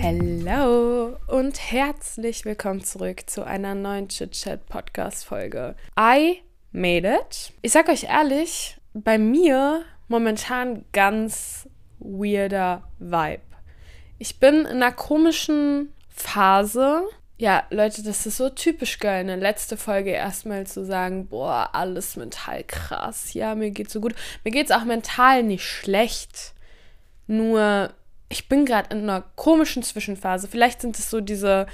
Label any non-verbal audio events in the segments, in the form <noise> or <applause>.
Hallo und herzlich willkommen zurück zu einer neuen Chit Chat Podcast Folge. I made it. Ich sag euch ehrlich, bei mir momentan ganz weirder Vibe. Ich bin in einer komischen Phase. Ja, Leute, das ist so typisch geil, eine letzte Folge erstmal zu sagen, boah, alles mental krass. Ja, mir geht's so gut. Mir geht's auch mental nicht schlecht. Nur, ich bin gerade in einer komischen Zwischenphase. Vielleicht sind es so diese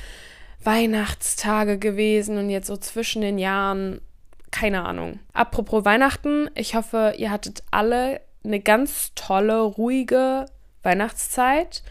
Weihnachtstage gewesen und jetzt so zwischen den Jahren. Keine Ahnung. Apropos Weihnachten, ich hoffe, ihr hattet alle eine ganz tolle, ruhige Weihnachtszeit,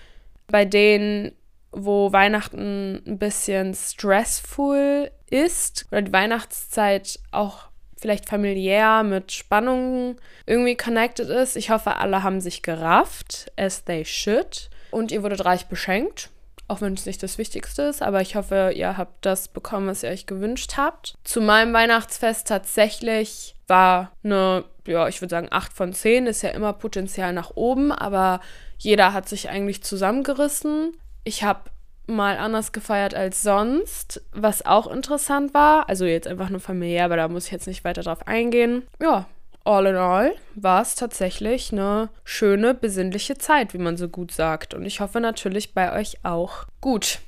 bei denen wo Weihnachten ein bisschen stressful ist oder die Weihnachtszeit auch vielleicht familiär mit Spannungen irgendwie connected ist. Ich hoffe, alle haben sich gerafft, as they should. Und ihr wurdet reich beschenkt, auch wenn es nicht das Wichtigste ist, aber ich hoffe, ihr habt das bekommen, was ihr euch gewünscht habt. Zu meinem Weihnachtsfest tatsächlich war eine, ja, ich würde sagen 8 von 10, ist ja immer Potenzial nach oben, aber jeder hat sich eigentlich zusammengerissen. Ich habe mal anders gefeiert als sonst, was auch interessant war. Also jetzt einfach nur familiär, aber da muss ich jetzt nicht weiter drauf eingehen. Ja, all in all war es tatsächlich eine schöne, besinnliche Zeit, wie man so gut sagt. Und ich hoffe natürlich bei euch auch. Gut,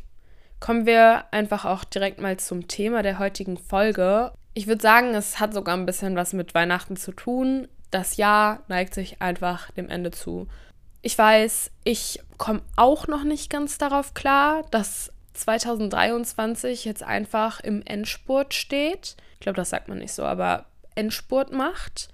kommen wir einfach auch direkt mal zum Thema der heutigen Folge. Ich würde sagen, es hat sogar ein bisschen was mit Weihnachten zu tun. Das Jahr neigt sich einfach dem Ende zu. Ich weiß, ich komme auch noch nicht ganz darauf klar, dass 2023 jetzt einfach im Endspurt steht. Ich glaube, das sagt man nicht so, aber Endspurt macht.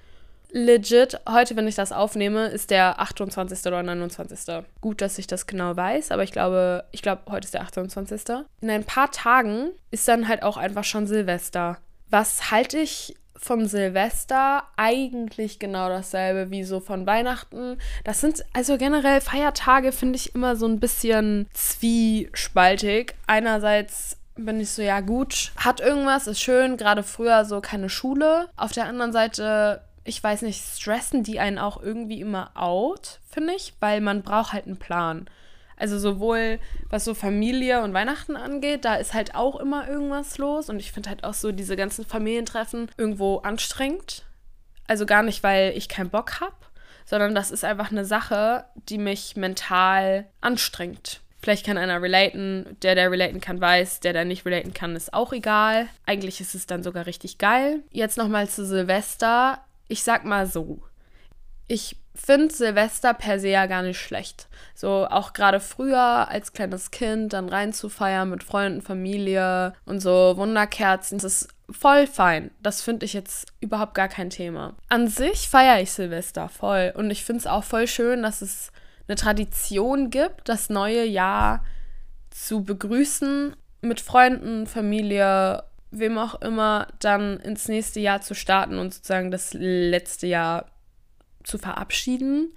Legit, heute, wenn ich das aufnehme, ist der 28. oder 29. Gut, dass ich das genau weiß, aber ich glaube, ich glaube, heute ist der 28. In ein paar Tagen ist dann halt auch einfach schon Silvester. Was halte ich vom Silvester eigentlich genau dasselbe wie so von Weihnachten. Das sind also generell Feiertage, finde ich immer so ein bisschen zwiespaltig. Einerseits bin ich so, ja gut, hat irgendwas, ist schön, gerade früher so keine Schule. Auf der anderen Seite, ich weiß nicht, stressen die einen auch irgendwie immer out, finde ich, weil man braucht halt einen Plan. Also sowohl was so Familie und Weihnachten angeht, da ist halt auch immer irgendwas los. Und ich finde halt auch so diese ganzen Familientreffen irgendwo anstrengend. Also gar nicht, weil ich keinen Bock habe, sondern das ist einfach eine Sache, die mich mental anstrengt. Vielleicht kann einer relaten, der, der relaten kann, weiß, der, der nicht relaten kann, ist auch egal. Eigentlich ist es dann sogar richtig geil. Jetzt nochmal zu Silvester. Ich sag mal so, ich finde Silvester per se ja gar nicht schlecht. So auch gerade früher als kleines Kind dann reinzufeiern mit Freunden, Familie und so Wunderkerzen, das ist voll fein. Das finde ich jetzt überhaupt gar kein Thema. An sich feiere ich Silvester voll und ich finde es auch voll schön, dass es eine Tradition gibt, das neue Jahr zu begrüßen mit Freunden, Familie, wem auch immer, dann ins nächste Jahr zu starten und sozusagen das letzte Jahr zu verabschieden.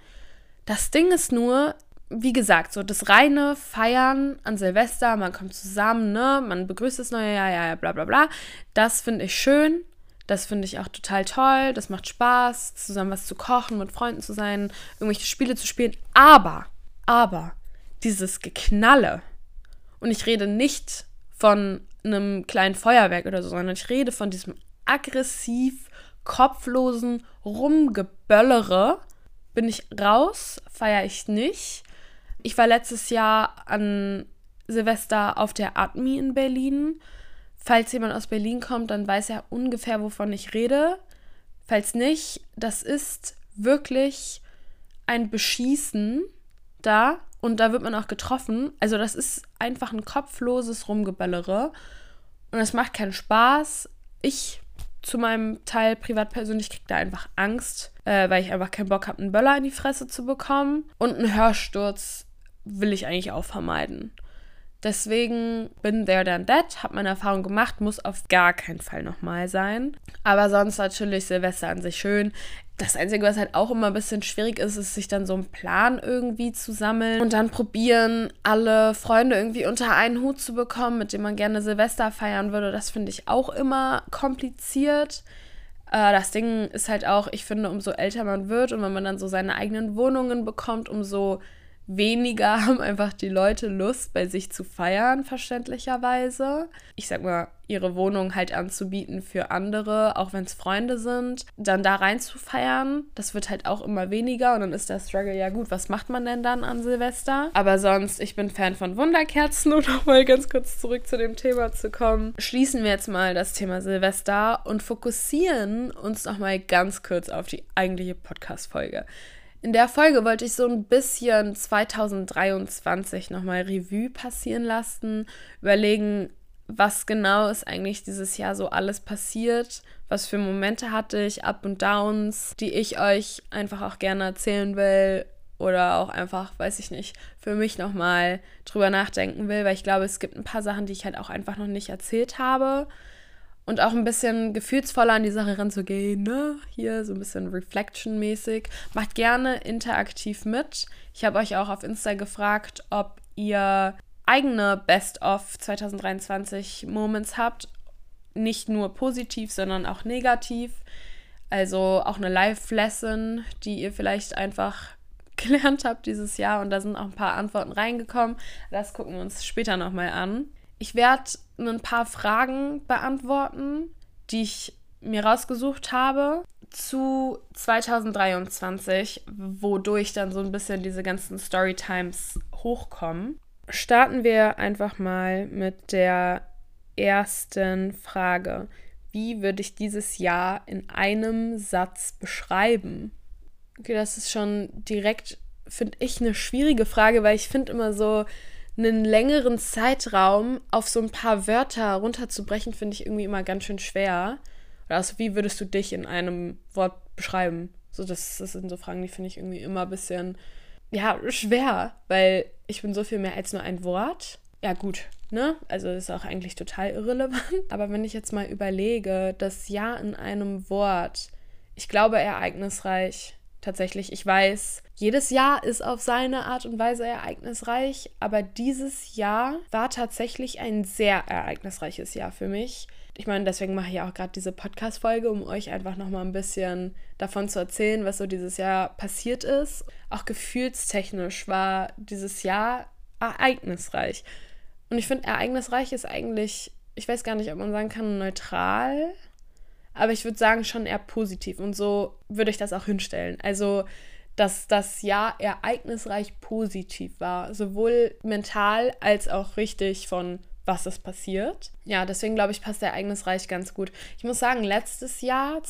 Das Ding ist nur, wie gesagt, so das reine Feiern an Silvester, man kommt zusammen, ne, man begrüßt das neue Jahr, ja, ja, bla bla bla. Das finde ich schön. Das finde ich auch total toll. Das macht Spaß, zusammen was zu kochen, mit Freunden zu sein, irgendwelche Spiele zu spielen. Aber, aber, dieses Geknalle. Und ich rede nicht von einem kleinen Feuerwerk oder so, sondern ich rede von diesem aggressiv kopflosen Rumgeböllere bin ich raus, feiere ich nicht. Ich war letztes Jahr an Silvester auf der Atmi in Berlin. Falls jemand aus Berlin kommt, dann weiß er ungefähr, wovon ich rede. Falls nicht, das ist wirklich ein Beschießen da und da wird man auch getroffen. Also das ist einfach ein kopfloses Rumgeböllere und es macht keinen Spaß. Ich zu meinem Teil privat persönlich kriege da einfach Angst, äh, weil ich einfach keinen Bock habe, einen Böller in die Fresse zu bekommen. Und einen Hörsturz will ich eigentlich auch vermeiden. Deswegen bin there than that, habe meine Erfahrung gemacht, muss auf gar keinen Fall nochmal sein. Aber sonst natürlich Silvester an sich schön. Das Einzige, was halt auch immer ein bisschen schwierig ist, ist, sich dann so einen Plan irgendwie zu sammeln und dann probieren, alle Freunde irgendwie unter einen Hut zu bekommen, mit dem man gerne Silvester feiern würde. Das finde ich auch immer kompliziert. Äh, das Ding ist halt auch, ich finde, umso älter man wird und wenn man dann so seine eigenen Wohnungen bekommt, umso weniger <laughs> haben einfach die Leute Lust, bei sich zu feiern, verständlicherweise. Ich sag mal, ihre Wohnung halt anzubieten für andere, auch wenn es Freunde sind, dann da rein zu feiern, das wird halt auch immer weniger und dann ist der Struggle, ja gut, was macht man denn dann an Silvester? Aber sonst, ich bin Fan von Wunderkerzen, <laughs> um nochmal ganz kurz zurück zu dem Thema zu kommen. Schließen wir jetzt mal das Thema Silvester und fokussieren uns nochmal ganz kurz auf die eigentliche Podcast-Folge. In der Folge wollte ich so ein bisschen 2023 nochmal Revue passieren lassen, überlegen, was genau ist eigentlich dieses Jahr so alles passiert, was für Momente hatte ich, Up und Downs, die ich euch einfach auch gerne erzählen will oder auch einfach, weiß ich nicht, für mich nochmal drüber nachdenken will, weil ich glaube, es gibt ein paar Sachen, die ich halt auch einfach noch nicht erzählt habe und auch ein bisschen gefühlsvoller an die Sache ranzugehen, ne? Hier so ein bisschen Reflection-mäßig. Macht gerne interaktiv mit. Ich habe euch auch auf Insta gefragt, ob ihr eigene Best-of 2023 Moments habt. Nicht nur positiv, sondern auch negativ. Also auch eine Live-Lesson, die ihr vielleicht einfach <laughs> gelernt habt dieses Jahr. Und da sind auch ein paar Antworten reingekommen. Das gucken wir uns später nochmal an. Ich werde ein paar Fragen beantworten, die ich mir rausgesucht habe zu 2023, wodurch dann so ein bisschen diese ganzen Storytimes hochkommen. Starten wir einfach mal mit der ersten Frage. Wie würde ich dieses Jahr in einem Satz beschreiben? Okay, das ist schon direkt, finde ich, eine schwierige Frage, weil ich finde immer so, einen längeren Zeitraum auf so ein paar Wörter runterzubrechen, finde ich irgendwie immer ganz schön schwer. Oder also, wie würdest du dich in einem Wort beschreiben? So, das, das sind so Fragen, die finde ich irgendwie immer ein bisschen, ja, schwer, weil ich bin so viel mehr als nur ein Wort. Ja, gut, ne? Also ist auch eigentlich total irrelevant. Aber wenn ich jetzt mal überlege, das Ja in einem Wort, ich glaube ereignisreich, tatsächlich. Ich weiß, jedes Jahr ist auf seine Art und Weise ereignisreich, aber dieses Jahr war tatsächlich ein sehr ereignisreiches Jahr für mich. Ich meine, deswegen mache ich auch gerade diese Podcast-Folge, um euch einfach nochmal ein bisschen davon zu erzählen, was so dieses Jahr passiert ist. Auch gefühlstechnisch war dieses Jahr ereignisreich. Und ich finde, ereignisreich ist eigentlich, ich weiß gar nicht, ob man sagen kann, neutral aber ich würde sagen schon eher positiv und so würde ich das auch hinstellen. Also, dass das Jahr ereignisreich positiv war, sowohl mental als auch richtig von was ist passiert. Ja, deswegen glaube ich, passt ereignisreich ganz gut. Ich muss sagen, letztes Jahr,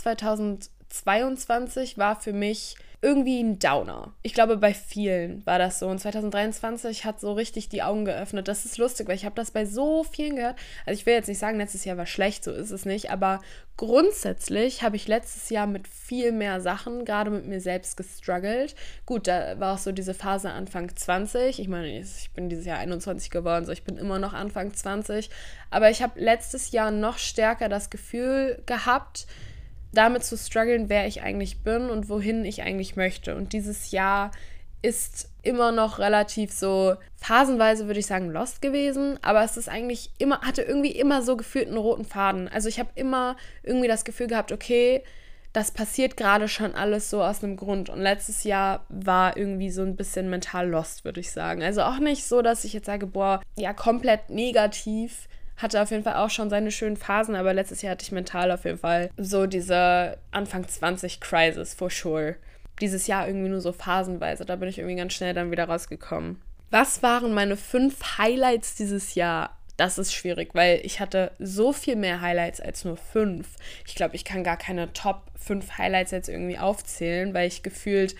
2022, war für mich irgendwie ein Downer. Ich glaube, bei vielen war das so. Und 2023 hat so richtig die Augen geöffnet. Das ist lustig, weil ich habe das bei so vielen gehört. Also ich will jetzt nicht sagen, letztes Jahr war schlecht, so ist es nicht. Aber grundsätzlich habe ich letztes Jahr mit viel mehr Sachen, gerade mit mir selbst, gestruggelt. Gut, da war auch so diese Phase Anfang 20. Ich meine, ich bin dieses Jahr 21 geworden, so ich bin immer noch Anfang 20. Aber ich habe letztes Jahr noch stärker das Gefühl gehabt, damit zu strugglen, wer ich eigentlich bin und wohin ich eigentlich möchte. Und dieses Jahr ist immer noch relativ so phasenweise würde ich sagen lost gewesen, aber es ist eigentlich immer hatte irgendwie immer so gefühlt einen roten Faden. Also ich habe immer irgendwie das Gefühl gehabt, okay, das passiert gerade schon alles so aus einem Grund und letztes Jahr war irgendwie so ein bisschen mental lost, würde ich sagen. Also auch nicht so, dass ich jetzt sage, boah, ja, komplett negativ, hatte auf jeden Fall auch schon seine schönen Phasen, aber letztes Jahr hatte ich mental auf jeden Fall so diese Anfang 20 Crisis, for sure. Dieses Jahr irgendwie nur so phasenweise, da bin ich irgendwie ganz schnell dann wieder rausgekommen. Was waren meine fünf Highlights dieses Jahr? Das ist schwierig, weil ich hatte so viel mehr Highlights als nur fünf. Ich glaube, ich kann gar keine Top fünf Highlights jetzt irgendwie aufzählen, weil ich gefühlt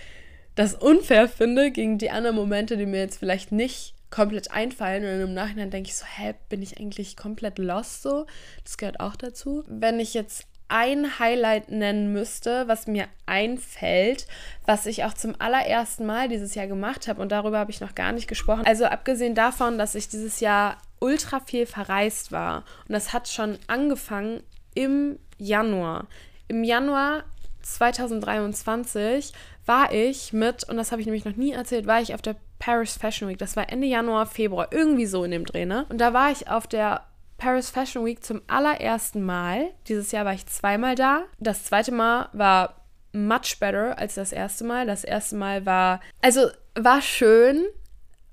das unfair finde gegen die anderen Momente, die mir jetzt vielleicht nicht komplett einfallen und im Nachhinein denke ich so, hä, bin ich eigentlich komplett lost so? Das gehört auch dazu. Wenn ich jetzt ein Highlight nennen müsste, was mir einfällt, was ich auch zum allerersten Mal dieses Jahr gemacht habe und darüber habe ich noch gar nicht gesprochen. Also abgesehen davon, dass ich dieses Jahr ultra viel verreist war. Und das hat schon angefangen im Januar. Im Januar 2023 war ich mit, und das habe ich nämlich noch nie erzählt, war ich auf der Paris Fashion Week. Das war Ende Januar, Februar, irgendwie so in dem Dreh, ne? Und da war ich auf der Paris Fashion Week zum allerersten Mal. Dieses Jahr war ich zweimal da. Das zweite Mal war much better als das erste Mal. Das erste Mal war, also war schön,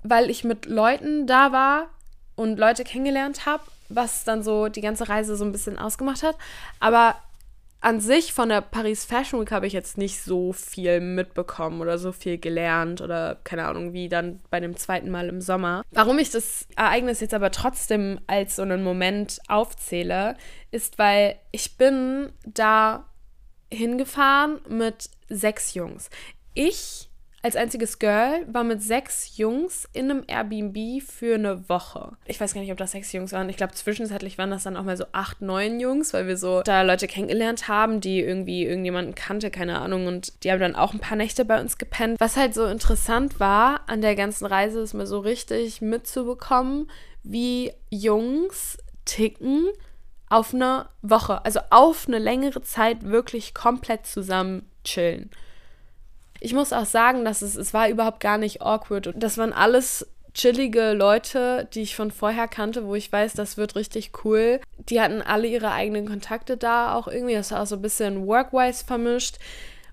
weil ich mit Leuten da war und Leute kennengelernt habe, was dann so die ganze Reise so ein bisschen ausgemacht hat. Aber an sich von der Paris Fashion Week habe ich jetzt nicht so viel mitbekommen oder so viel gelernt oder keine Ahnung, wie dann bei dem zweiten Mal im Sommer. Warum ich das Ereignis jetzt aber trotzdem als so einen Moment aufzähle, ist, weil ich bin da hingefahren mit sechs Jungs. Ich als einziges Girl war mit sechs Jungs in einem Airbnb für eine Woche. Ich weiß gar nicht, ob das sechs Jungs waren. Ich glaube, zwischenzeitlich waren das dann auch mal so acht, neun Jungs, weil wir so da Leute kennengelernt haben, die irgendwie irgendjemanden kannte, keine Ahnung. Und die haben dann auch ein paar Nächte bei uns gepennt. Was halt so interessant war an der ganzen Reise, ist mal so richtig mitzubekommen, wie Jungs ticken auf eine Woche, also auf eine längere Zeit wirklich komplett zusammen chillen. Ich muss auch sagen, dass es, es war überhaupt gar nicht awkward. Das waren alles chillige Leute, die ich von vorher kannte, wo ich weiß, das wird richtig cool. Die hatten alle ihre eigenen Kontakte da auch irgendwie. Das war auch so ein bisschen workwise vermischt.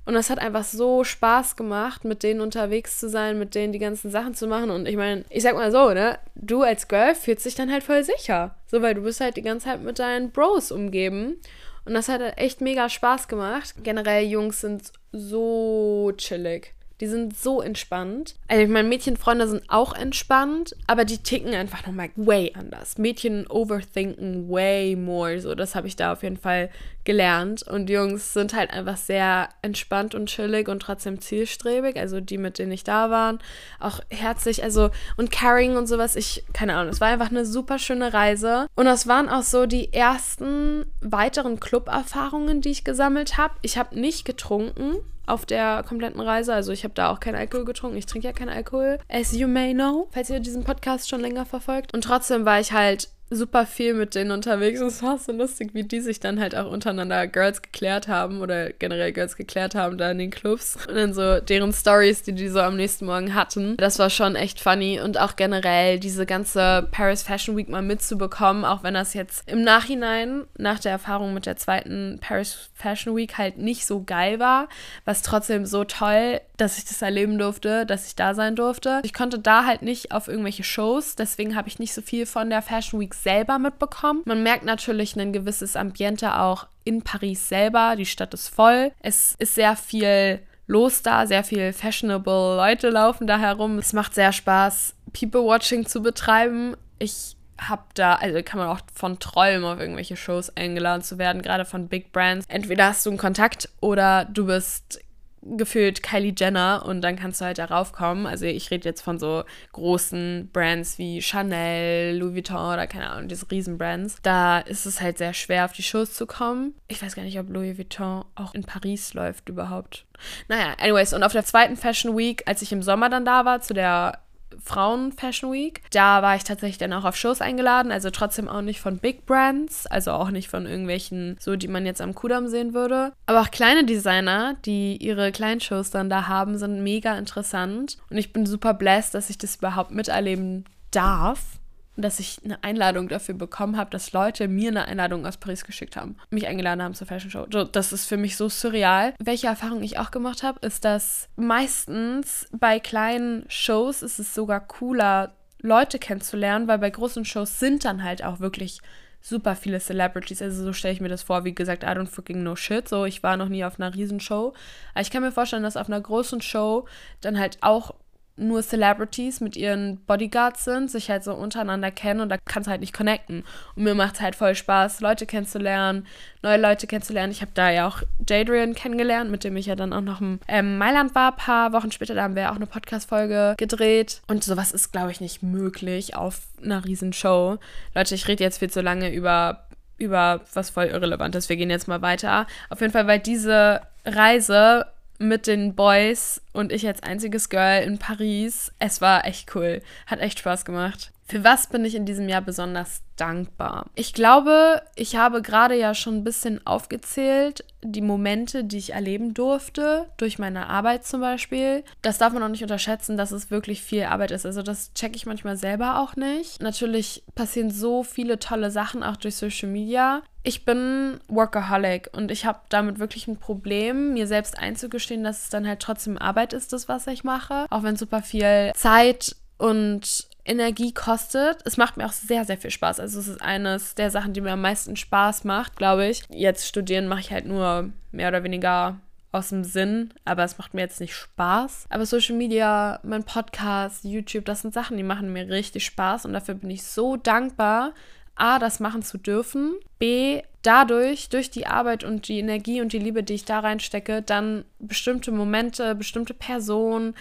Und das hat einfach so Spaß gemacht, mit denen unterwegs zu sein, mit denen die ganzen Sachen zu machen. Und ich meine, ich sag mal so, ne, du als Girl fühlst dich dann halt voll sicher. So, weil du bist halt die ganze Zeit mit deinen Bros umgeben. Und das hat echt mega Spaß gemacht. Generell Jungs sind so chillig. Die sind so entspannt. Also, meine Mädchenfreunde sind auch entspannt, aber die ticken einfach nochmal way anders. Mädchen overthinken way more. So, das habe ich da auf jeden Fall gelernt. Und Jungs sind halt einfach sehr entspannt und chillig und trotzdem zielstrebig. Also die, mit denen ich da war, auch herzlich. Also, und caring und sowas. Ich, keine Ahnung, es war einfach eine super schöne Reise. Und das waren auch so die ersten weiteren Club-Erfahrungen, die ich gesammelt habe. Ich habe nicht getrunken auf der kompletten Reise. Also ich habe da auch keinen Alkohol getrunken. Ich trinke ja keinen Alkohol, as you may know, falls ihr diesen Podcast schon länger verfolgt. Und trotzdem war ich halt super viel mit denen unterwegs. Und es war so lustig, wie die sich dann halt auch untereinander Girls geklärt haben oder generell Girls geklärt haben da in den Clubs. Und dann so deren Stories, die die so am nächsten Morgen hatten. Das war schon echt funny. Und auch generell diese ganze Paris Fashion Week mal mitzubekommen, auch wenn das jetzt im Nachhinein, nach der Erfahrung mit der zweiten Paris Fashion Week halt nicht so geil war, was trotzdem so toll, dass ich das erleben durfte, dass ich da sein durfte. Ich konnte da halt nicht auf irgendwelche Shows, deswegen habe ich nicht so viel von der Fashion Week selber mitbekommen. Man merkt natürlich ein gewisses Ambiente auch in Paris selber. Die Stadt ist voll. Es ist sehr viel los da, sehr viel fashionable Leute laufen da herum. Es macht sehr Spaß, People-Watching zu betreiben. Ich habe da, also kann man auch von träumen, auf irgendwelche Shows eingeladen zu werden, gerade von Big Brands. Entweder hast du einen Kontakt oder du bist gefühlt Kylie Jenner und dann kannst du halt darauf kommen. Also ich rede jetzt von so großen Brands wie Chanel, Louis Vuitton oder keine Ahnung, diese Riesenbrands. Da ist es halt sehr schwer, auf die Shows zu kommen. Ich weiß gar nicht, ob Louis Vuitton auch in Paris läuft überhaupt. Naja, anyways, und auf der zweiten Fashion Week, als ich im Sommer dann da war, zu der Frauen Fashion Week. Da war ich tatsächlich dann auch auf Shows eingeladen, also trotzdem auch nicht von Big Brands, also auch nicht von irgendwelchen, so die man jetzt am Kudamm sehen würde. Aber auch kleine Designer, die ihre kleinen Shows dann da haben, sind mega interessant. Und ich bin super blessed, dass ich das überhaupt miterleben darf dass ich eine Einladung dafür bekommen habe, dass Leute mir eine Einladung aus Paris geschickt haben, mich eingeladen haben zur Fashion Show. Das ist für mich so surreal. Welche Erfahrung ich auch gemacht habe, ist, dass meistens bei kleinen Shows ist es sogar cooler, Leute kennenzulernen, weil bei großen Shows sind dann halt auch wirklich super viele Celebrities. Also so stelle ich mir das vor. Wie gesagt, I don't freaking know shit. So, ich war noch nie auf einer Riesenshow. Aber ich kann mir vorstellen, dass auf einer großen Show dann halt auch nur Celebrities mit ihren Bodyguards sind, sich halt so untereinander kennen und da kannst du halt nicht connecten. Und mir macht es halt voll Spaß, Leute kennenzulernen, neue Leute kennenzulernen. Ich habe da ja auch Jadrian kennengelernt, mit dem ich ja dann auch noch im ähm, Mailand war. Ein paar Wochen später, da haben wir auch eine Podcast-Folge gedreht. Und sowas ist, glaube ich, nicht möglich auf einer Riesenshow. Leute, ich rede jetzt viel zu lange über über was voll irrelevant ist. Wir gehen jetzt mal weiter. Auf jeden Fall, weil diese Reise mit den Boys und ich als einziges Girl in Paris. Es war echt cool. Hat echt Spaß gemacht. Für was bin ich in diesem Jahr besonders dankbar? Ich glaube, ich habe gerade ja schon ein bisschen aufgezählt, die Momente, die ich erleben durfte, durch meine Arbeit zum Beispiel. Das darf man auch nicht unterschätzen, dass es wirklich viel Arbeit ist. Also das checke ich manchmal selber auch nicht. Natürlich passieren so viele tolle Sachen auch durch Social Media. Ich bin Workaholic und ich habe damit wirklich ein Problem, mir selbst einzugestehen, dass es dann halt trotzdem Arbeit ist, das, was ich mache. Auch wenn super viel Zeit und Energie kostet. Es macht mir auch sehr, sehr viel Spaß. Also es ist eines der Sachen, die mir am meisten Spaß macht, glaube ich. Jetzt studieren mache ich halt nur mehr oder weniger aus dem Sinn, aber es macht mir jetzt nicht Spaß. Aber Social Media, mein Podcast, YouTube, das sind Sachen, die machen mir richtig Spaß und dafür bin ich so dankbar, A, das machen zu dürfen, B, dadurch, durch die Arbeit und die Energie und die Liebe, die ich da reinstecke, dann bestimmte Momente, bestimmte Personen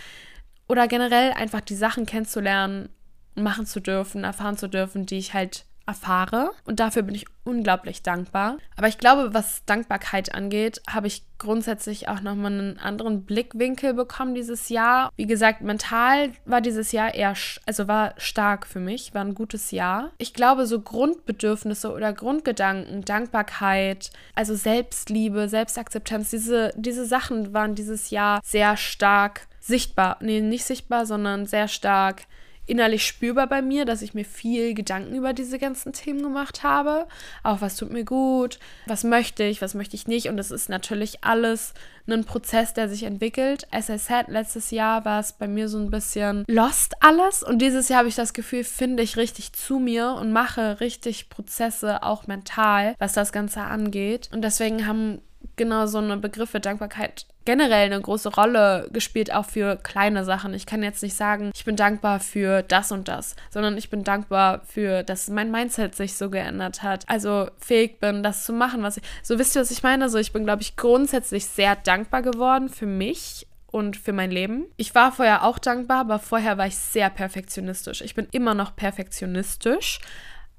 oder generell einfach die Sachen kennenzulernen machen zu dürfen, erfahren zu dürfen, die ich halt erfahre. Und dafür bin ich unglaublich dankbar. Aber ich glaube, was Dankbarkeit angeht, habe ich grundsätzlich auch nochmal einen anderen Blickwinkel bekommen dieses Jahr. Wie gesagt, mental war dieses Jahr eher, also war stark für mich, war ein gutes Jahr. Ich glaube, so Grundbedürfnisse oder Grundgedanken, Dankbarkeit, also Selbstliebe, Selbstakzeptanz, diese, diese Sachen waren dieses Jahr sehr stark sichtbar. Nee, nicht sichtbar, sondern sehr stark innerlich spürbar bei mir, dass ich mir viel Gedanken über diese ganzen Themen gemacht habe. Auch was tut mir gut, was möchte ich, was möchte ich nicht. Und es ist natürlich alles ein Prozess, der sich entwickelt. As I said, letztes Jahr war es bei mir so ein bisschen lost alles. Und dieses Jahr habe ich das Gefühl, finde ich richtig zu mir und mache richtig Prozesse, auch mental, was das Ganze angeht. Und deswegen haben genau so eine Begriffe Dankbarkeit generell eine große Rolle gespielt, auch für kleine Sachen. Ich kann jetzt nicht sagen, ich bin dankbar für das und das, sondern ich bin dankbar für, dass mein Mindset sich so geändert hat. Also fähig bin, das zu machen, was ich. So wisst ihr, was ich meine? So, ich bin, glaube ich, grundsätzlich sehr dankbar geworden für mich und für mein Leben. Ich war vorher auch dankbar, aber vorher war ich sehr perfektionistisch. Ich bin immer noch perfektionistisch,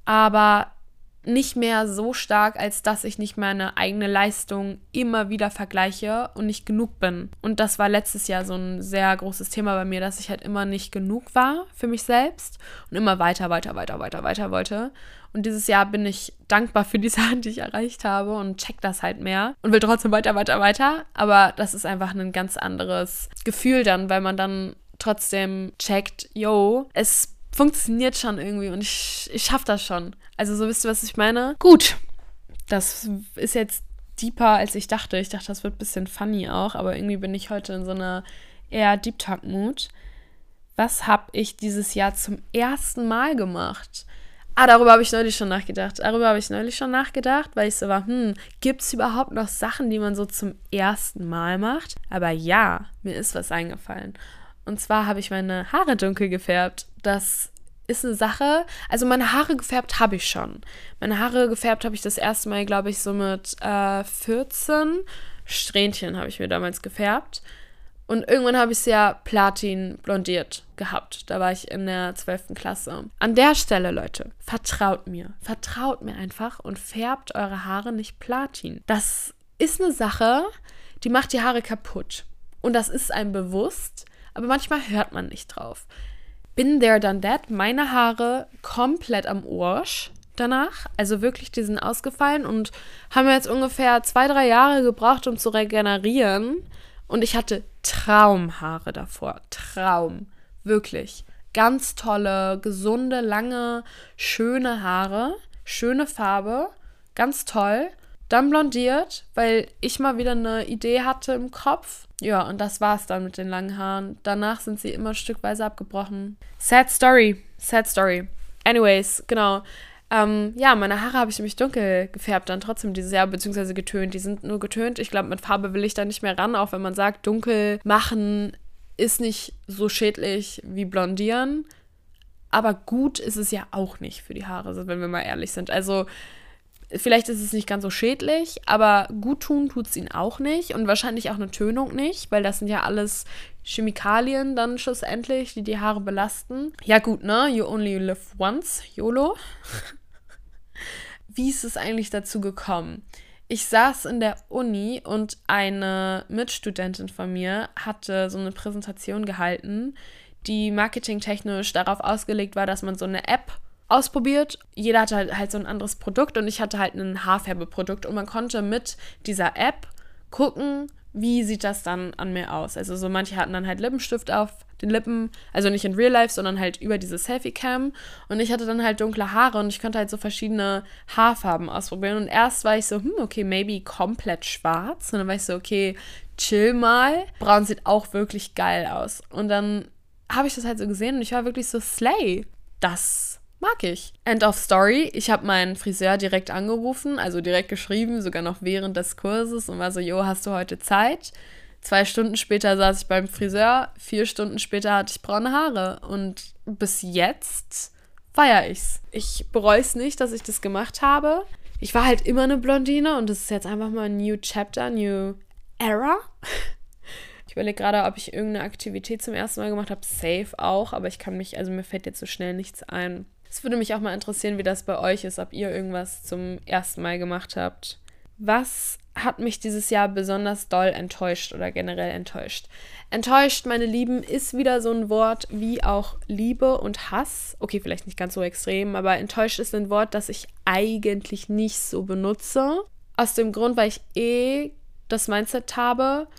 aber nicht mehr so stark, als dass ich nicht meine eigene Leistung immer wieder vergleiche und nicht genug bin. Und das war letztes Jahr so ein sehr großes Thema bei mir, dass ich halt immer nicht genug war für mich selbst und immer weiter, weiter, weiter, weiter, weiter wollte. Und dieses Jahr bin ich dankbar für die <laughs> Sachen, die ich erreicht habe und check das halt mehr und will trotzdem weiter, weiter, weiter. Aber das ist einfach ein ganz anderes Gefühl dann, weil man dann trotzdem checkt, yo, es funktioniert schon irgendwie und ich, ich schaffe das schon. Also so wisst ihr, was ich meine? Gut, das ist jetzt deeper, als ich dachte. Ich dachte, das wird ein bisschen funny auch, aber irgendwie bin ich heute in so einer eher Deep Talk-Mood. Was habe ich dieses Jahr zum ersten Mal gemacht? Ah, darüber habe ich neulich schon nachgedacht. Darüber habe ich neulich schon nachgedacht, weil ich so war, hm, gibt es überhaupt noch Sachen, die man so zum ersten Mal macht? Aber ja, mir ist was eingefallen. Und zwar habe ich meine Haare dunkel gefärbt. Das ist eine Sache. Also meine Haare gefärbt habe ich schon. Meine Haare gefärbt habe ich das erste Mal, glaube ich, so mit äh, 14. Strähnchen habe ich mir damals gefärbt. Und irgendwann habe ich es ja Platin blondiert gehabt. Da war ich in der 12. Klasse. An der Stelle, Leute, vertraut mir. Vertraut mir einfach und färbt eure Haare nicht Platin. Das ist eine Sache, die macht die Haare kaputt. Und das ist einem bewusst aber manchmal hört man nicht drauf. Bin there, done that. Meine Haare komplett am Arsch danach. Also wirklich, die sind ausgefallen und haben jetzt ungefähr zwei, drei Jahre gebraucht, um zu regenerieren. Und ich hatte Traumhaare davor. Traum. Wirklich. Ganz tolle, gesunde, lange, schöne Haare. Schöne Farbe. Ganz toll. Dann blondiert, weil ich mal wieder eine Idee hatte im Kopf. Ja, und das war's dann mit den langen Haaren. Danach sind sie immer stückweise abgebrochen. Sad Story. Sad Story. Anyways, genau. Ähm, ja, meine Haare habe ich nämlich dunkel gefärbt dann trotzdem dieses Jahr, beziehungsweise getönt. Die sind nur getönt. Ich glaube, mit Farbe will ich da nicht mehr ran, auch wenn man sagt, dunkel machen ist nicht so schädlich wie blondieren. Aber gut ist es ja auch nicht für die Haare, wenn wir mal ehrlich sind. Also Vielleicht ist es nicht ganz so schädlich, aber gut tun tut es ihnen auch nicht und wahrscheinlich auch eine Tönung nicht, weil das sind ja alles Chemikalien dann schlussendlich, die die Haare belasten. Ja gut, ne? You only live once, YOLO. Wie ist es eigentlich dazu gekommen? Ich saß in der Uni und eine Mitstudentin von mir hatte so eine Präsentation gehalten, die marketingtechnisch darauf ausgelegt war, dass man so eine App ausprobiert. Jeder hatte halt, halt so ein anderes Produkt und ich hatte halt ein Haarfärbeprodukt und man konnte mit dieser App gucken, wie sieht das dann an mir aus. Also so manche hatten dann halt Lippenstift auf den Lippen, also nicht in Real Life, sondern halt über diese Selfie-Cam und ich hatte dann halt dunkle Haare und ich konnte halt so verschiedene Haarfarben ausprobieren und erst war ich so, hm, okay, maybe komplett schwarz und dann war ich so, okay, chill mal. Braun sieht auch wirklich geil aus und dann habe ich das halt so gesehen und ich war wirklich so, slay, das mag ich. End of Story. Ich habe meinen Friseur direkt angerufen, also direkt geschrieben, sogar noch während des Kurses und war so, jo, hast du heute Zeit? Zwei Stunden später saß ich beim Friseur, vier Stunden später hatte ich braune Haare und bis jetzt feiere ich's. Ich bereue es nicht, dass ich das gemacht habe. Ich war halt immer eine Blondine und das ist jetzt einfach mal ein New Chapter, New Era. <laughs> Ich überlege gerade, ob ich irgendeine Aktivität zum ersten Mal gemacht habe. Safe auch, aber ich kann mich, also mir fällt jetzt so schnell nichts ein. Es würde mich auch mal interessieren, wie das bei euch ist, ob ihr irgendwas zum ersten Mal gemacht habt. Was hat mich dieses Jahr besonders doll enttäuscht oder generell enttäuscht? Enttäuscht, meine Lieben, ist wieder so ein Wort wie auch Liebe und Hass. Okay, vielleicht nicht ganz so extrem, aber enttäuscht ist ein Wort, das ich eigentlich nicht so benutze. Aus dem Grund, weil ich eh das Mindset habe,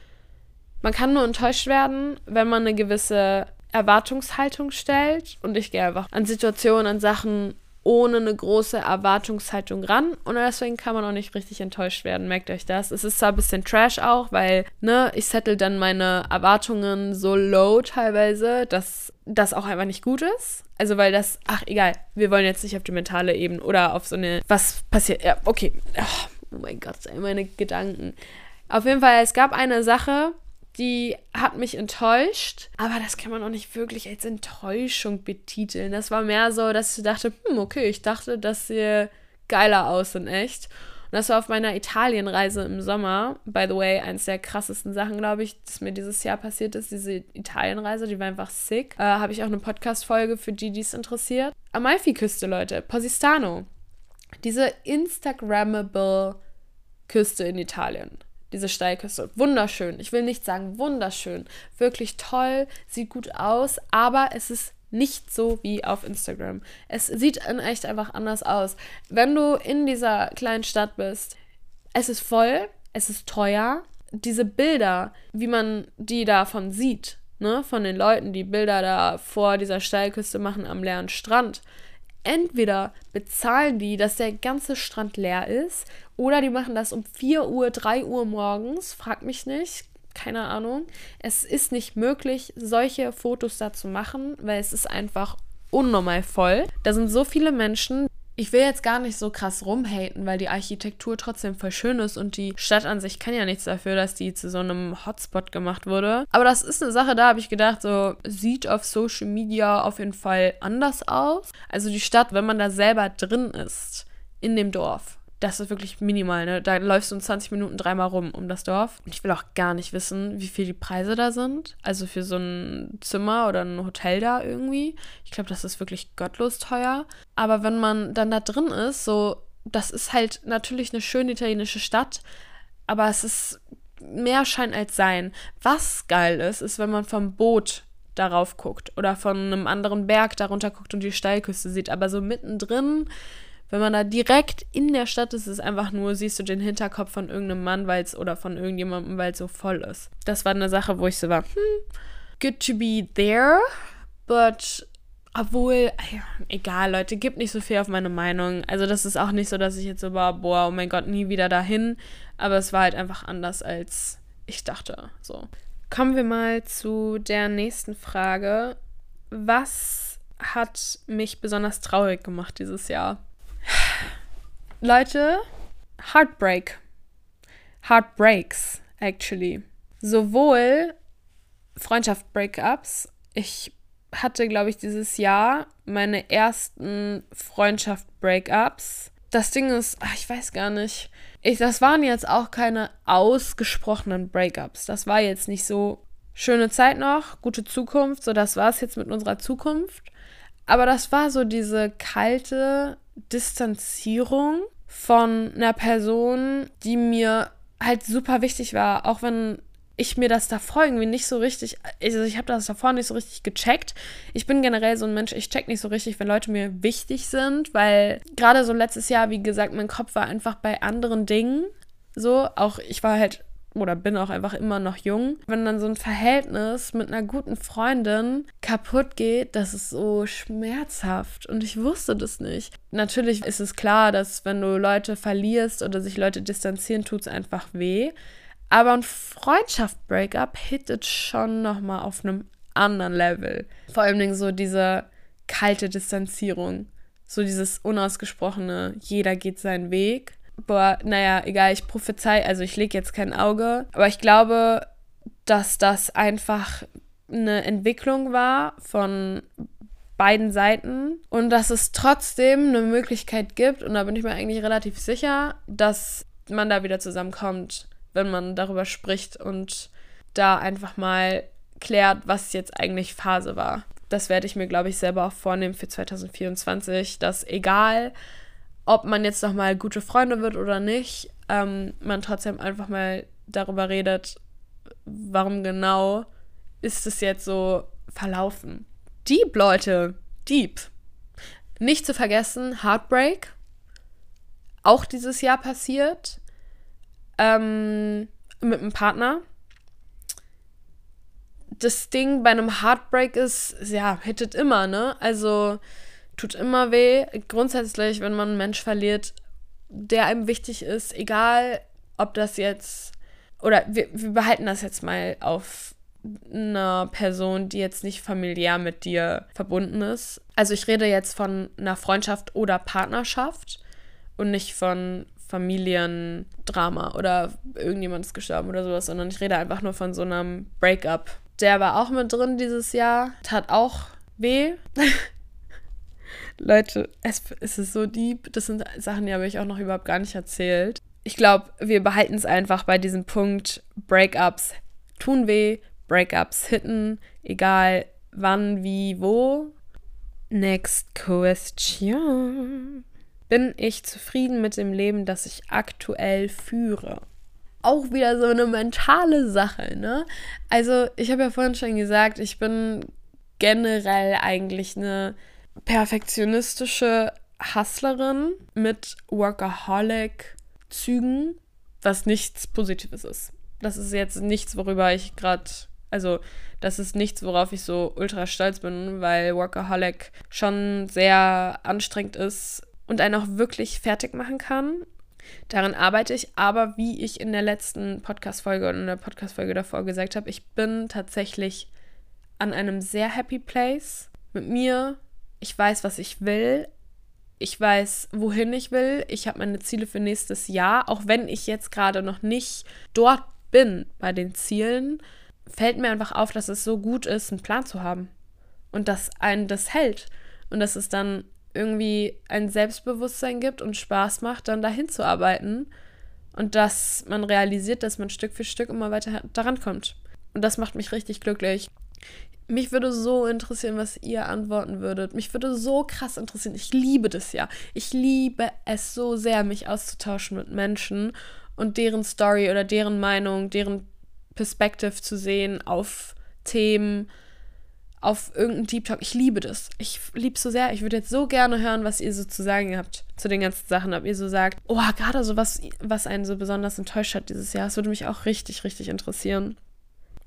man kann nur enttäuscht werden, wenn man eine gewisse Erwartungshaltung stellt und ich gehe einfach an Situationen, an Sachen ohne eine große Erwartungshaltung ran und deswegen kann man auch nicht richtig enttäuscht werden, merkt euch das. Es ist zwar ein bisschen Trash auch, weil, ne, ich settle dann meine Erwartungen so low teilweise, dass das auch einfach nicht gut ist. Also, weil das, ach, egal, wir wollen jetzt nicht auf die mentale Ebene oder auf so eine, was passiert, ja, okay, oh mein Gott, meine Gedanken. Auf jeden Fall, es gab eine Sache, die hat mich enttäuscht, aber das kann man auch nicht wirklich als Enttäuschung betiteln. Das war mehr so, dass ich dachte, hm, okay, ich dachte, dass sie geiler aus in echt. Und das war auf meiner Italienreise im Sommer. By the way, eins der krassesten Sachen, glaube ich, das mir dieses Jahr passiert ist, diese Italienreise, die war einfach sick. Äh, Habe ich auch eine Podcast-Folge für die, die es interessiert. Amalfi-Küste, Leute, Posistano. Diese Instagrammable Küste in Italien diese Steilküste. Wunderschön. Ich will nicht sagen wunderschön. Wirklich toll, sieht gut aus, aber es ist nicht so wie auf Instagram. Es sieht in echt einfach anders aus. Wenn du in dieser kleinen Stadt bist, es ist voll, es ist teuer. Diese Bilder, wie man die davon sieht, ne, von den Leuten, die Bilder da vor dieser Steilküste machen am leeren Strand, entweder bezahlen die, dass der ganze Strand leer ist, oder die machen das um 4 Uhr, 3 Uhr morgens, frag mich nicht, keine Ahnung. Es ist nicht möglich, solche Fotos da zu machen, weil es ist einfach unnormal voll. Da sind so viele Menschen, ich will jetzt gar nicht so krass rumhaten, weil die Architektur trotzdem voll schön ist und die Stadt an sich kann ja nichts dafür, dass die zu so einem Hotspot gemacht wurde. Aber das ist eine Sache, da habe ich gedacht, so sieht auf Social Media auf jeden Fall anders aus. Also die Stadt, wenn man da selber drin ist, in dem Dorf, das ist wirklich minimal, ne? Da läufst du in 20 Minuten dreimal rum um das Dorf. Und ich will auch gar nicht wissen, wie viel die Preise da sind. Also für so ein Zimmer oder ein Hotel da irgendwie. Ich glaube, das ist wirklich gottlos teuer. Aber wenn man dann da drin ist, so, das ist halt natürlich eine schöne italienische Stadt, aber es ist mehr Schein als Sein. Was geil ist, ist, wenn man vom Boot darauf guckt oder von einem anderen Berg darunter guckt und die Steilküste sieht. Aber so mittendrin wenn man da direkt in der Stadt ist, ist es einfach nur, siehst du den Hinterkopf von irgendeinem Mann, weil es oder von irgendjemandem, weil es so voll ist. Das war eine Sache, wo ich so war, hm, good to be there, but obwohl, egal, Leute, gibt nicht so viel auf meine Meinung. Also, das ist auch nicht so, dass ich jetzt so war, boah, oh mein Gott, nie wieder dahin. Aber es war halt einfach anders, als ich dachte. So. Kommen wir mal zu der nächsten Frage. Was hat mich besonders traurig gemacht dieses Jahr? Leute, Heartbreak. Heartbreaks, actually. Sowohl Freundschaft-Breakups. Ich hatte, glaube ich, dieses Jahr meine ersten Freundschaft-Breakups. Das Ding ist, ach, ich weiß gar nicht. Ich, das waren jetzt auch keine ausgesprochenen Breakups. Das war jetzt nicht so schöne Zeit noch, gute Zukunft. So, das war es jetzt mit unserer Zukunft. Aber das war so diese kalte Distanzierung von einer Person, die mir halt super wichtig war, auch wenn ich mir das davor irgendwie nicht so richtig, also ich habe das davor nicht so richtig gecheckt. Ich bin generell so ein Mensch, ich check nicht so richtig, wenn Leute mir wichtig sind, weil gerade so letztes Jahr, wie gesagt, mein Kopf war einfach bei anderen Dingen. So, auch ich war halt oder bin auch einfach immer noch jung. Wenn dann so ein Verhältnis mit einer guten Freundin kaputt geht, das ist so schmerzhaft und ich wusste das nicht. Natürlich ist es klar, dass wenn du Leute verlierst oder sich Leute distanzieren, tut es einfach weh. Aber ein Freundschaft-Breakup hittet schon nochmal auf einem anderen Level. Vor allem so diese kalte Distanzierung. So dieses unausgesprochene, jeder geht seinen Weg boah, naja, egal, ich prophezei, also ich lege jetzt kein Auge, aber ich glaube, dass das einfach eine Entwicklung war von beiden Seiten und dass es trotzdem eine Möglichkeit gibt, und da bin ich mir eigentlich relativ sicher, dass man da wieder zusammenkommt, wenn man darüber spricht und da einfach mal klärt, was jetzt eigentlich Phase war. Das werde ich mir, glaube ich, selber auch vornehmen für 2024, dass egal, ob man jetzt noch mal gute Freunde wird oder nicht, ähm, man trotzdem einfach mal darüber redet, warum genau ist es jetzt so verlaufen. Deep, Leute, deep. Nicht zu vergessen, Heartbreak. Auch dieses Jahr passiert. Ähm, mit einem Partner. Das Ding bei einem Heartbreak ist, ja, hittet immer, ne? Also, tut immer weh. Grundsätzlich, wenn man einen Mensch verliert, der einem wichtig ist, egal ob das jetzt, oder wir, wir behalten das jetzt mal auf einer Person, die jetzt nicht familiär mit dir verbunden ist. Also ich rede jetzt von einer Freundschaft oder Partnerschaft und nicht von Familiendrama oder irgendjemand ist gestorben oder sowas, sondern ich rede einfach nur von so einem Breakup. Der war auch mit drin dieses Jahr, tat auch weh. <laughs> Leute, es, es ist so deep. Das sind Sachen, die habe ich auch noch überhaupt gar nicht erzählt. Ich glaube, wir behalten es einfach bei diesem Punkt. Breakups tun weh, Breakups hitten, egal wann, wie, wo. Next question. Bin ich zufrieden mit dem Leben, das ich aktuell führe? Auch wieder so eine mentale Sache, ne? Also, ich habe ja vorhin schon gesagt, ich bin generell eigentlich eine perfektionistische Hustlerin mit Workaholic-Zügen, was nichts Positives ist. Das ist jetzt nichts, worüber ich gerade, also das ist nichts, worauf ich so ultra stolz bin, weil Workaholic schon sehr anstrengend ist und einen auch wirklich fertig machen kann. Daran arbeite ich, aber wie ich in der letzten Podcast-Folge und in der Podcast-Folge davor gesagt habe, ich bin tatsächlich an einem sehr happy place mit mir, ich weiß, was ich will. Ich weiß, wohin ich will. Ich habe meine Ziele für nächstes Jahr. Auch wenn ich jetzt gerade noch nicht dort bin bei den Zielen, fällt mir einfach auf, dass es so gut ist, einen Plan zu haben. Und dass einen das hält. Und dass es dann irgendwie ein Selbstbewusstsein gibt und Spaß macht, dann dahin zu arbeiten. Und dass man realisiert, dass man Stück für Stück immer weiter daran kommt. Und das macht mich richtig glücklich. Mich würde so interessieren, was ihr antworten würdet. Mich würde so krass interessieren. Ich liebe das ja. Ich liebe es so sehr, mich auszutauschen mit Menschen und deren Story oder deren Meinung, deren Perspective zu sehen auf Themen, auf irgendeinen Deep Talk. Ich liebe das. Ich liebe es so sehr. Ich würde jetzt so gerne hören, was ihr so zu sagen habt zu den ganzen Sachen. Ob ihr so sagt, oh, gerade so was, was einen so besonders enttäuscht hat dieses Jahr. Das würde mich auch richtig, richtig interessieren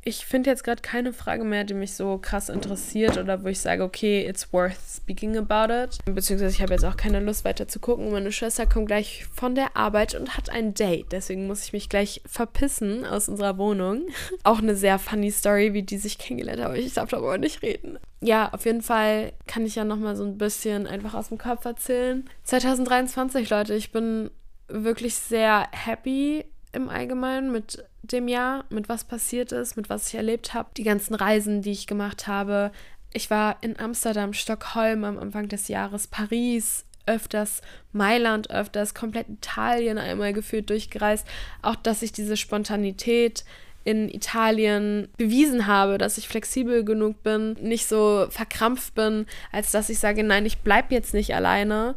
ich finde jetzt gerade keine Frage mehr, die mich so krass interessiert oder wo ich sage, okay, it's worth speaking about it. Beziehungsweise ich habe jetzt auch keine Lust weiter zu gucken. Meine Schwester kommt gleich von der Arbeit und hat ein Date. Deswegen muss ich mich gleich verpissen aus unserer Wohnung. <laughs> auch eine sehr funny Story, wie die sich kennengelernt haben. Ich darf darüber nicht reden. Ja, auf jeden Fall kann ich ja nochmal so ein bisschen einfach aus dem Kopf erzählen. 2023, Leute, ich bin wirklich sehr happy im Allgemeinen mit dem Jahr, mit was passiert ist, mit was ich erlebt habe, die ganzen Reisen, die ich gemacht habe. Ich war in Amsterdam, Stockholm am Anfang des Jahres, Paris, öfters Mailand, öfters komplett Italien einmal geführt durchgereist. Auch, dass ich diese Spontanität in Italien bewiesen habe, dass ich flexibel genug bin, nicht so verkrampft bin, als dass ich sage, nein, ich bleibe jetzt nicht alleine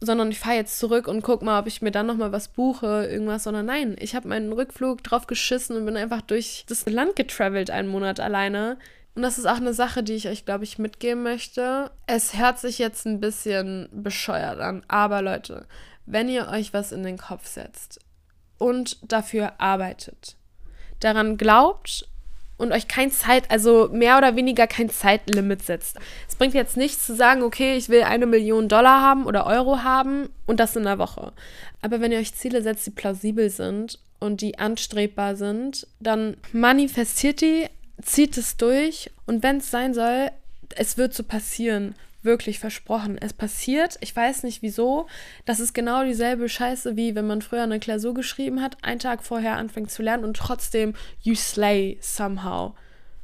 sondern ich fahre jetzt zurück und guck mal, ob ich mir dann nochmal was buche, irgendwas, sondern nein, ich habe meinen Rückflug drauf geschissen und bin einfach durch das Land getravelt einen Monat alleine. Und das ist auch eine Sache, die ich euch, glaube ich, mitgeben möchte. Es hört sich jetzt ein bisschen bescheuert an, aber Leute, wenn ihr euch was in den Kopf setzt und dafür arbeitet, daran glaubt und euch kein Zeit, also mehr oder weniger kein Zeitlimit setzt. Es bringt jetzt nichts zu sagen, okay, ich will eine Million Dollar haben oder Euro haben und das in einer Woche. Aber wenn ihr euch Ziele setzt, die plausibel sind und die anstrebbar sind, dann manifestiert die, zieht es durch und wenn es sein soll, es wird so passieren wirklich versprochen. Es passiert, ich weiß nicht wieso. Das ist genau dieselbe Scheiße, wie wenn man früher eine Klausur geschrieben hat, einen Tag vorher anfängt zu lernen und trotzdem you slay somehow.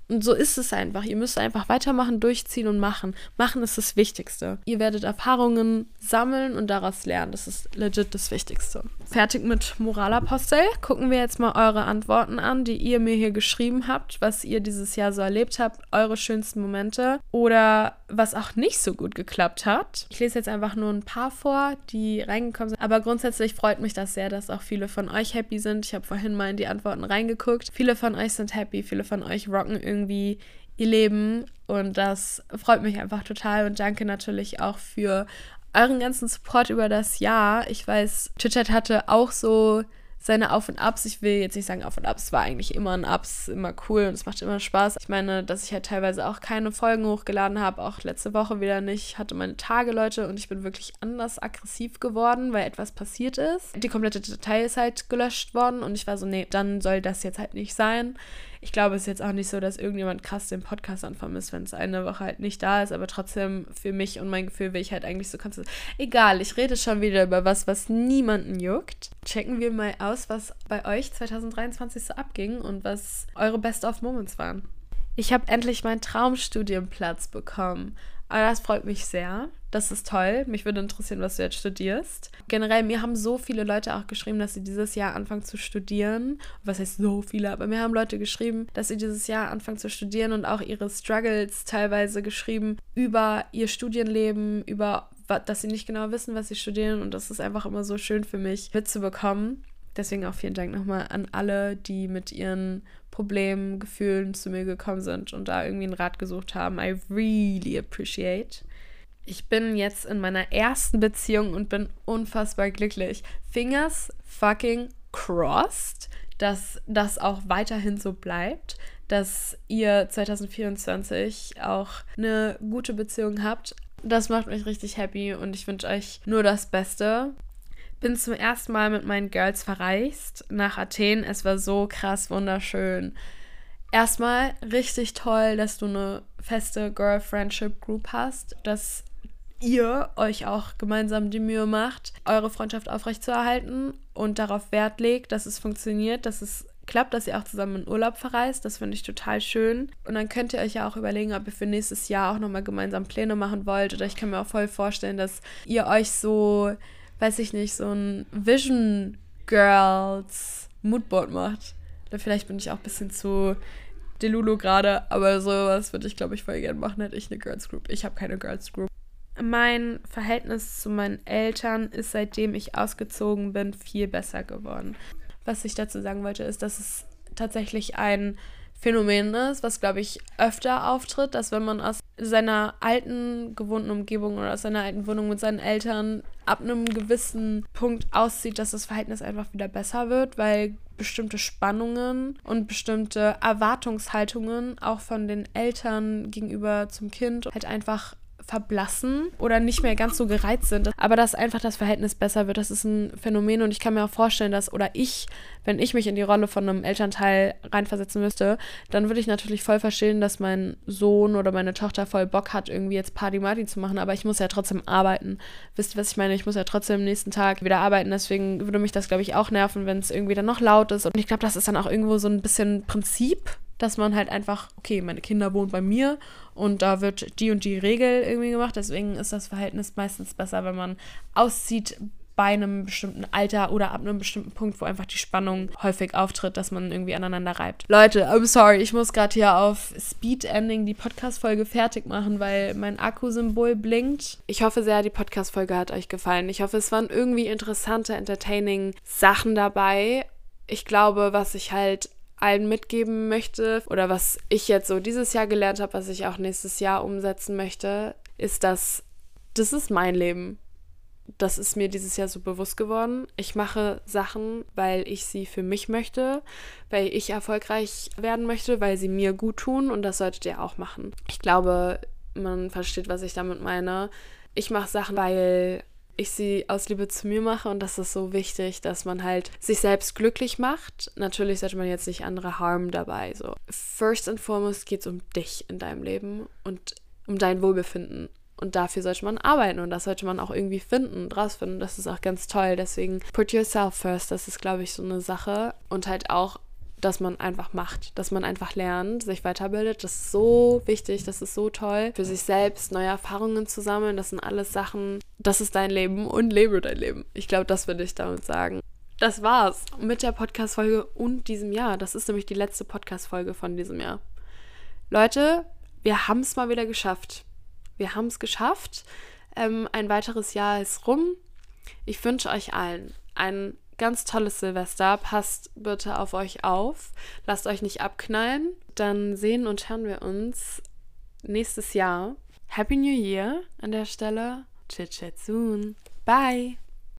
Und so ist es einfach. Ihr müsst einfach weitermachen, durchziehen und machen. Machen ist das Wichtigste. Ihr werdet Erfahrungen sammeln und daraus lernen. Das ist legit das Wichtigste. Fertig mit Moralapostel. Gucken wir jetzt mal eure Antworten an, die ihr mir hier geschrieben habt, was ihr dieses Jahr so erlebt habt, eure schönsten Momente oder was auch nicht so gut geklappt hat. Ich lese jetzt einfach nur ein paar vor, die reingekommen sind. Aber grundsätzlich freut mich das sehr, dass auch viele von euch happy sind. Ich habe vorhin mal in die Antworten reingeguckt. Viele von euch sind happy, viele von euch rocken irgendwie ihr Leben und das freut mich einfach total und danke natürlich auch für euren ganzen Support über das Jahr. Ich weiß, Chitchat hatte auch so seine Auf und Abs. Ich will jetzt nicht sagen Auf und Abs, war eigentlich immer ein Ups, immer cool und es macht immer Spaß. Ich meine, dass ich halt teilweise auch keine Folgen hochgeladen habe, auch letzte Woche wieder nicht. Ich hatte meine Tage, Leute, und ich bin wirklich anders aggressiv geworden, weil etwas passiert ist. Die komplette Datei ist halt gelöscht worden und ich war so, nee, dann soll das jetzt halt nicht sein ich glaube, es ist jetzt auch nicht so, dass irgendjemand krass den Podcast dann vermisst, wenn es eine Woche halt nicht da ist, aber trotzdem für mich und mein Gefühl will ich halt eigentlich so konstant. Egal, ich rede schon wieder über was, was niemanden juckt. Checken wir mal aus, was bei euch 2023 so abging und was eure Best-of-Moments waren. Ich habe endlich meinen Traumstudienplatz bekommen. Aber das freut mich sehr. Das ist toll. Mich würde interessieren, was du jetzt studierst. Generell, mir haben so viele Leute auch geschrieben, dass sie dieses Jahr anfangen zu studieren. Was heißt so viele? Aber mir haben Leute geschrieben, dass sie dieses Jahr anfangen zu studieren und auch ihre Struggles teilweise geschrieben über ihr Studienleben, über dass sie nicht genau wissen, was sie studieren. Und das ist einfach immer so schön für mich mitzubekommen. Deswegen auch vielen Dank nochmal an alle, die mit ihren Problemen, Gefühlen zu mir gekommen sind und da irgendwie einen Rat gesucht haben. I really appreciate. Ich bin jetzt in meiner ersten Beziehung und bin unfassbar glücklich. Fingers fucking crossed, dass das auch weiterhin so bleibt, dass ihr 2024 auch eine gute Beziehung habt. Das macht mich richtig happy und ich wünsche euch nur das Beste bin zum ersten Mal mit meinen Girls verreist nach Athen. Es war so krass wunderschön. Erstmal richtig toll, dass du eine feste Girl Friendship Group hast, dass ihr euch auch gemeinsam die Mühe macht, eure Freundschaft aufrechtzuerhalten und darauf Wert legt, dass es funktioniert, dass es klappt, dass ihr auch zusammen in Urlaub verreist. Das finde ich total schön. Und dann könnt ihr euch ja auch überlegen, ob ihr für nächstes Jahr auch nochmal gemeinsam Pläne machen wollt. Oder ich kann mir auch voll vorstellen, dass ihr euch so weiß ich nicht, so ein Vision Girls Moodboard macht. Oder vielleicht bin ich auch ein bisschen zu Delulu gerade, aber sowas würde ich, glaube ich, voll gerne machen, hätte ich eine Girls Group. Ich habe keine Girls Group. Mein Verhältnis zu meinen Eltern ist, seitdem ich ausgezogen bin, viel besser geworden. Was ich dazu sagen wollte, ist, dass es tatsächlich ein Phänomen ist, was, glaube ich, öfter auftritt, dass wenn man aus seiner alten gewohnten Umgebung oder aus seiner alten Wohnung mit seinen Eltern ab einem gewissen Punkt auszieht, dass das Verhältnis einfach wieder besser wird, weil bestimmte Spannungen und bestimmte Erwartungshaltungen auch von den Eltern gegenüber zum Kind halt einfach verblassen oder nicht mehr ganz so gereizt sind, aber dass einfach das Verhältnis besser wird. Das ist ein Phänomen und ich kann mir auch vorstellen, dass, oder ich, wenn ich mich in die Rolle von einem Elternteil reinversetzen müsste, dann würde ich natürlich voll verstehen, dass mein Sohn oder meine Tochter voll Bock hat, irgendwie jetzt Party Marty zu machen, aber ich muss ja trotzdem arbeiten. Wisst ihr, was ich meine? Ich muss ja trotzdem am nächsten Tag wieder arbeiten, deswegen würde mich das, glaube ich, auch nerven, wenn es irgendwie dann noch laut ist. Und ich glaube, das ist dann auch irgendwo so ein bisschen Prinzip dass man halt einfach, okay, meine Kinder wohnen bei mir und da wird die und die Regel irgendwie gemacht. Deswegen ist das Verhältnis meistens besser, wenn man auszieht, bei einem bestimmten Alter oder ab einem bestimmten Punkt, wo einfach die Spannung häufig auftritt, dass man irgendwie aneinander reibt. Leute, I'm sorry, ich muss gerade hier auf Speed Ending die Podcast-Folge fertig machen, weil mein Akku-Symbol blinkt. Ich hoffe sehr, die Podcast-Folge hat euch gefallen. Ich hoffe, es waren irgendwie interessante, entertaining Sachen dabei. Ich glaube, was ich halt allen mitgeben möchte oder was ich jetzt so dieses Jahr gelernt habe, was ich auch nächstes Jahr umsetzen möchte, ist, dass das ist mein Leben das ist mir dieses Jahr so bewusst geworden. Ich mache Sachen, weil ich sie für mich möchte, weil ich erfolgreich werden möchte, weil sie mir gut tun und das solltet ihr auch machen. Ich glaube, man versteht, was ich damit meine. Ich mache Sachen, weil ich sie aus Liebe zu mir mache und das ist so wichtig, dass man halt sich selbst glücklich macht. Natürlich sollte man jetzt nicht andere harmen dabei. So. First and foremost geht es um dich in deinem Leben und um dein Wohlbefinden. Und dafür sollte man arbeiten und das sollte man auch irgendwie finden und rausfinden. Das ist auch ganz toll. Deswegen put yourself first. Das ist, glaube ich, so eine Sache. Und halt auch, dass man einfach macht, dass man einfach lernt, sich weiterbildet. Das ist so wichtig, das ist so toll. Für sich selbst neue Erfahrungen zu sammeln, das sind alles Sachen. Das ist dein Leben und lebe dein Leben. Ich glaube, das würde ich damit sagen. Das war's mit der Podcast-Folge und diesem Jahr. Das ist nämlich die letzte Podcast-Folge von diesem Jahr. Leute, wir haben es mal wieder geschafft wir haben es geschafft. Ähm, ein weiteres Jahr ist rum. Ich wünsche euch allen ein ganz tolles Silvester. Passt bitte auf euch auf. Lasst euch nicht abknallen. Dann sehen und hören wir uns nächstes Jahr. Happy New Year an der Stelle. Chit chat soon. Bye.